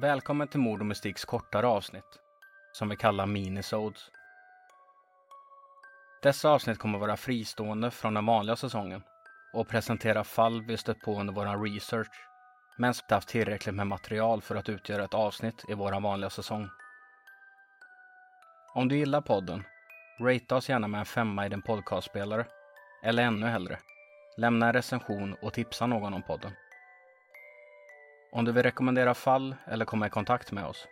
Välkommen till Mord och Mystiks kortare avsnitt, som vi kallar minisodes. Dessa avsnitt kommer vara fristående från den vanliga säsongen och presentera fall vi stött på under vår research, men som inte haft tillräckligt med material för att utgöra ett avsnitt i vår vanliga säsong. Om du gillar podden, rate oss gärna med en femma i din podcastspelare, eller ännu hellre, lämna en recension och tipsa någon om podden. Om du vill rekommendera fall eller komma i kontakt med oss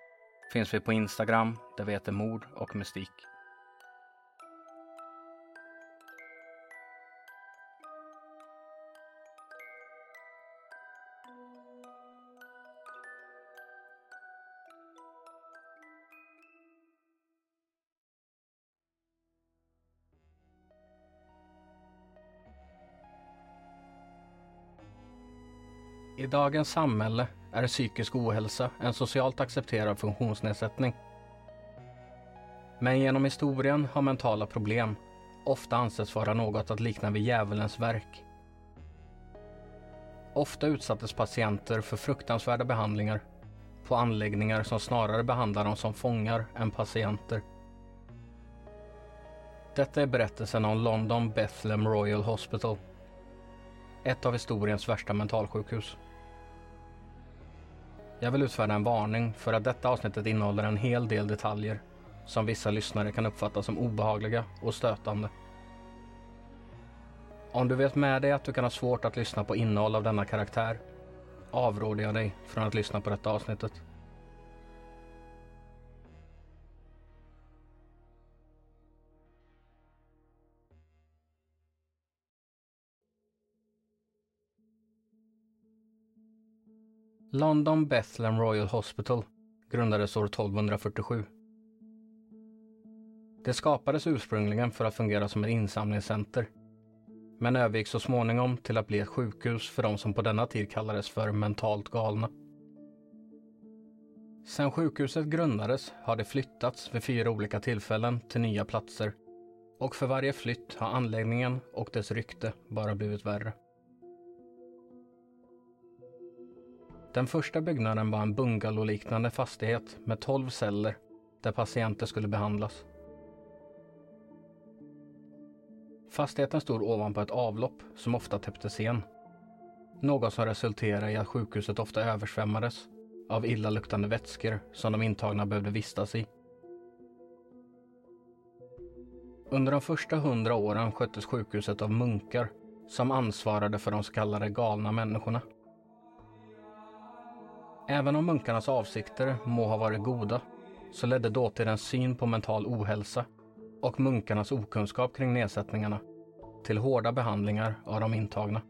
finns vi på Instagram där vi heter Mord och Mystik. I dagens samhälle är psykisk ohälsa en socialt accepterad funktionsnedsättning. Men genom historien har mentala problem ofta ansetts vara något att likna vid djävulens verk. Ofta utsattes patienter för fruktansvärda behandlingar på anläggningar som snarare behandlar dem som fångar än patienter. Detta är berättelsen om London Bethlehem Royal Hospital. Ett av historiens värsta mentalsjukhus. Jag vill utfärda en varning för att detta avsnittet innehåller en hel del detaljer som vissa lyssnare kan uppfatta som obehagliga och stötande. Om du vet med dig att du kan ha svårt att lyssna på innehåll av denna karaktär avråder jag dig från att lyssna på detta avsnittet. London Bethlehem Royal Hospital grundades år 1247. Det skapades ursprungligen för att fungera som ett insamlingscenter men övergick så småningom till att bli ett sjukhus för de som på denna tid kallades för mentalt galna. Sedan sjukhuset grundades har det flyttats vid fyra olika tillfällen till nya platser och för varje flytt har anläggningen och dess rykte bara blivit värre. Den första byggnaden var en bungalowliknande fastighet med 12 celler där patienter skulle behandlas. Fastigheten stod ovanpå ett avlopp som ofta täpptes igen. Något som resulterade i att sjukhuset ofta översvämmades av illaluktande vätskor som de intagna behövde vistas i. Under de första hundra åren sköttes sjukhuset av munkar som ansvarade för de så kallade galna människorna. Även om munkarnas avsikter må ha varit goda så ledde dåtidens syn på mental ohälsa och munkarnas okunskap kring nedsättningarna till hårda behandlingar av de intagna.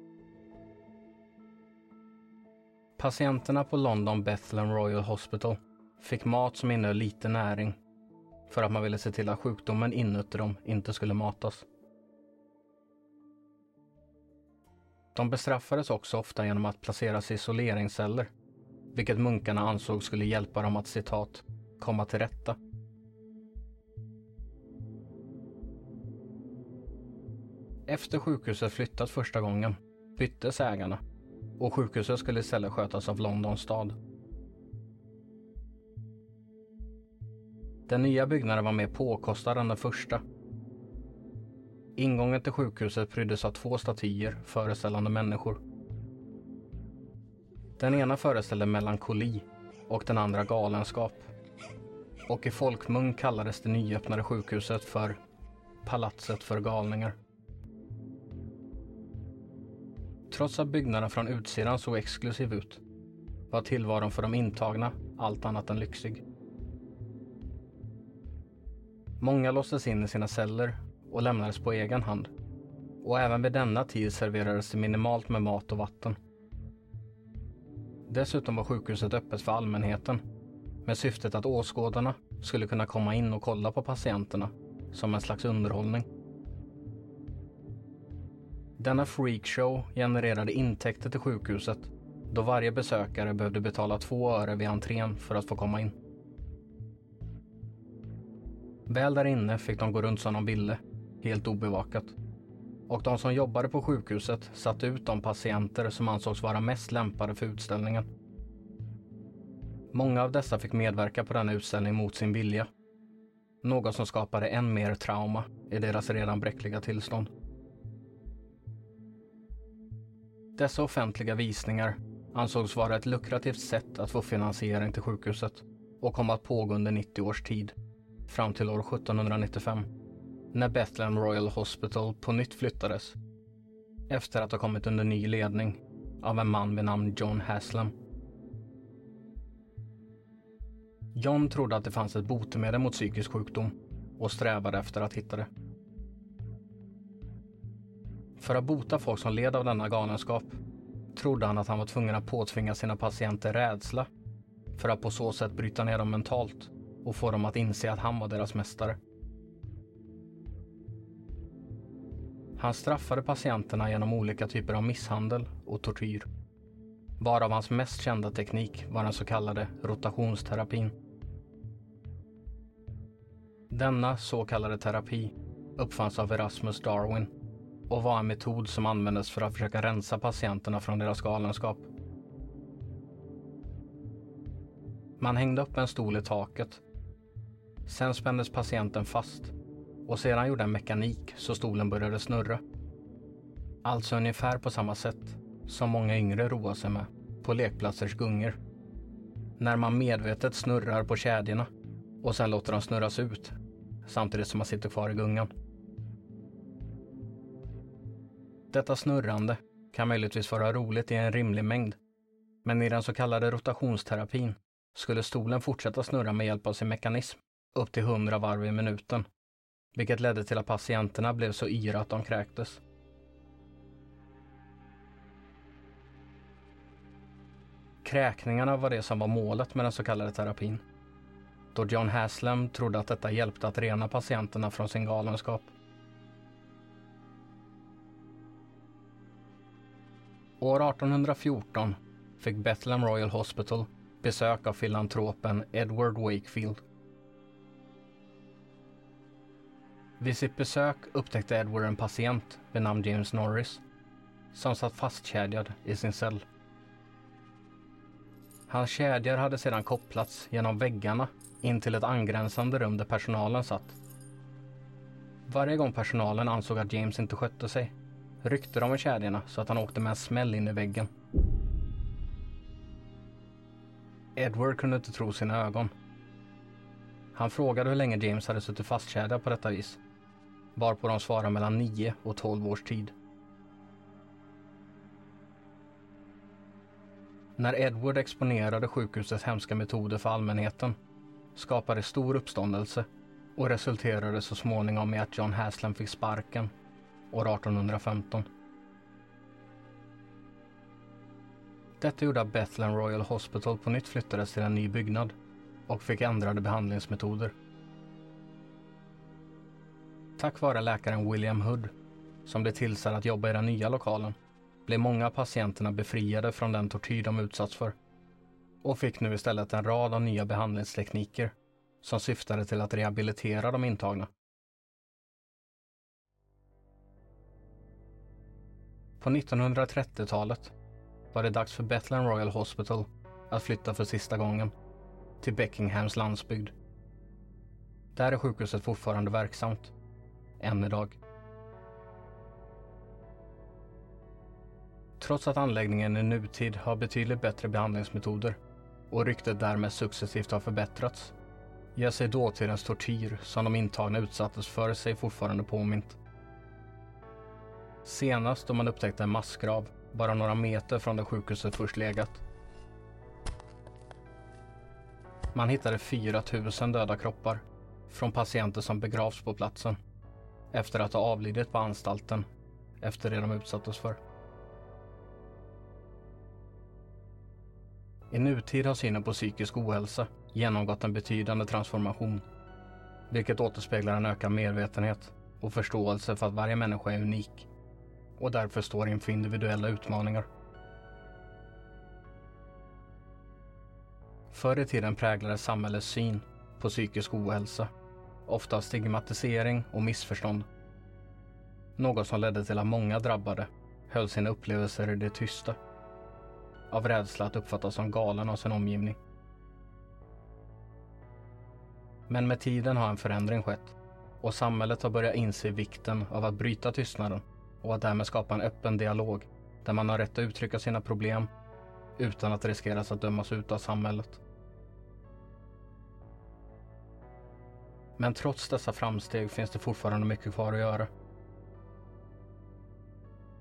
Patienterna på London Bethlehem Royal Hospital fick mat som innehöll lite näring för att man ville se till att sjukdomen inuti dem inte skulle matas. De bestraffades också ofta genom att placeras i isoleringsceller vilket munkarna ansåg skulle hjälpa dem att citat komma till rätta. Efter sjukhuset flyttat första gången byttes ägarna och sjukhuset skulle istället skötas av Londons stad. Den nya byggnaden var mer påkostad än den första. Ingången till sjukhuset pryddes av två statyer föreställande människor. Den ena föreställde melankoli och den andra galenskap. Och i folkmun kallades det nyöppnade sjukhuset för Palatset för galningar. Trots att byggnaden från utsidan såg exklusiv ut var tillvaron för de intagna allt annat än lyxig. Många låstes in i sina celler och lämnades på egen hand. Och även vid denna tid serverades det minimalt med mat och vatten. Dessutom var sjukhuset öppet för allmänheten med syftet att åskådarna skulle kunna komma in och kolla på patienterna som en slags underhållning. Denna freakshow genererade intäkter till sjukhuset då varje besökare behövde betala två öre vid entrén för att få komma in. Väl där inne fick de gå runt som de ville, helt obevakat. Och de som jobbade på sjukhuset satte ut de patienter som ansågs vara mest lämpade för utställningen. Många av dessa fick medverka på denna utställning mot sin vilja. Något som skapade än mer trauma i deras redan bräckliga tillstånd. Dessa offentliga visningar ansågs vara ett lukrativt sätt att få finansiering till sjukhuset och kom att pågå under 90 års tid, fram till år 1795, när Bethlehem Royal Hospital på nytt flyttades, efter att ha kommit under ny ledning av en man vid namn John Haslam. John trodde att det fanns ett botemedel mot psykisk sjukdom och strävade efter att hitta det. För att bota folk som led av denna galenskap trodde han att han var tvungen att påtvinga sina patienter rädsla för att på så sätt bryta ner dem mentalt och få dem att inse att han var deras mästare. Han straffade patienterna genom olika typer av misshandel och tortyr. Varav hans mest kända teknik var den så kallade rotationsterapin. Denna så kallade terapi uppfanns av Erasmus Darwin och var en metod som användes för att försöka rensa patienterna från deras galenskap. Man hängde upp en stol i taket. Sen spändes patienten fast och sedan gjorde en mekanik så stolen började snurra. Alltså ungefär på samma sätt som många yngre roar sig med på lekplatsers gungor. När man medvetet snurrar på kedjorna och sen låter dem snurras ut samtidigt som man sitter kvar i gungan. Detta snurrande kan möjligtvis vara roligt i en rimlig mängd. Men i den så kallade rotationsterapin skulle stolen fortsätta snurra med hjälp av sin mekanism upp till 100 varv i minuten. Vilket ledde till att patienterna blev så yra att de kräktes. Kräkningarna var det som var målet med den så kallade terapin. Då John Haslam trodde att detta hjälpte att rena patienterna från sin galenskap. År 1814 fick Bethlehem Royal Hospital besök av filantropen Edward Wakefield. Vid sitt besök upptäckte Edward en patient vid namn James Norris som satt fastkedjad i sin cell. Hans kedjor hade sedan kopplats genom väggarna in till ett angränsande rum där personalen satt. Varje gång personalen ansåg att James inte skötte sig ryckte de i kedjorna så att han åkte med en smäll in i väggen. Edward kunde inte tro sina ögon. Han frågade hur länge James hade suttit fastkedjad på detta vis. Varpå de svarar mellan 9 och 12 års tid. När Edward exponerade sjukhusets hemska metoder för allmänheten skapade stor uppståndelse och resulterade så småningom i att John Haslam fick sparken år 1815. Detta gjorde att Bethlehem Royal Hospital på nytt flyttades till en ny byggnad och fick ändrade behandlingsmetoder. Tack vare läkaren William Hood, som blev tillsatt att jobba i den nya lokalen, blev många av patienterna befriade från den tortyr de utsatts för och fick nu istället en rad av nya behandlingstekniker som syftade till att rehabilitera de intagna. På 1930-talet var det dags för Bethlehem Royal Hospital att flytta för sista gången till Beckinghams landsbygd. Där är sjukhuset fortfarande verksamt, än idag. Trots att anläggningen i nutid har betydligt bättre behandlingsmetoder och ryktet därmed successivt har förbättrats ger sig dåtidens tortyr som de intagna utsattes för sig fortfarande påmint. Senast då man upptäckte en massgrav bara några meter från där sjukhuset först legat. Man hittade 4 000 döda kroppar från patienter som begravs på platsen efter att ha avlidit på anstalten efter det de utsattes för. I nutid har synen på psykisk ohälsa genomgått en betydande transformation, vilket återspeglar en ökad medvetenhet och förståelse för att varje människa är unik och därför står inför individuella utmaningar. Förr i tiden präglades samhällets syn på psykisk ohälsa ofta av stigmatisering och missförstånd. Något som ledde till att många drabbade höll sina upplevelser i det tysta. Av rädsla att uppfattas som galen av sin omgivning. Men med tiden har en förändring skett och samhället har börjat inse vikten av att bryta tystnaden och att därmed skapa en öppen dialog där man har rätt att uttrycka sina problem utan att riskeras att dömas ut av samhället. Men trots dessa framsteg finns det fortfarande mycket kvar att göra.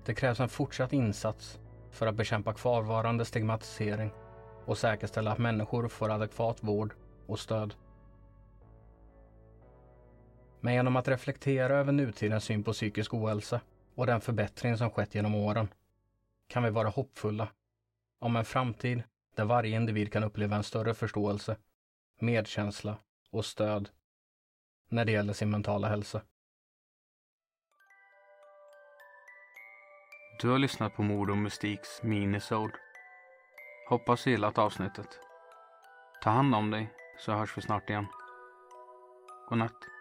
Det krävs en fortsatt insats för att bekämpa kvarvarande stigmatisering och säkerställa att människor får adekvat vård och stöd. Men genom att reflektera över nutidens syn på psykisk ohälsa och den förbättring som skett genom åren kan vi vara hoppfulla om en framtid där varje individ kan uppleva en större förståelse, medkänsla och stöd när det gäller sin mentala hälsa. Du har lyssnat på Mord och Mystiks minisode. Hoppas du gillat avsnittet. Ta hand om dig så hörs vi snart igen. Godnatt.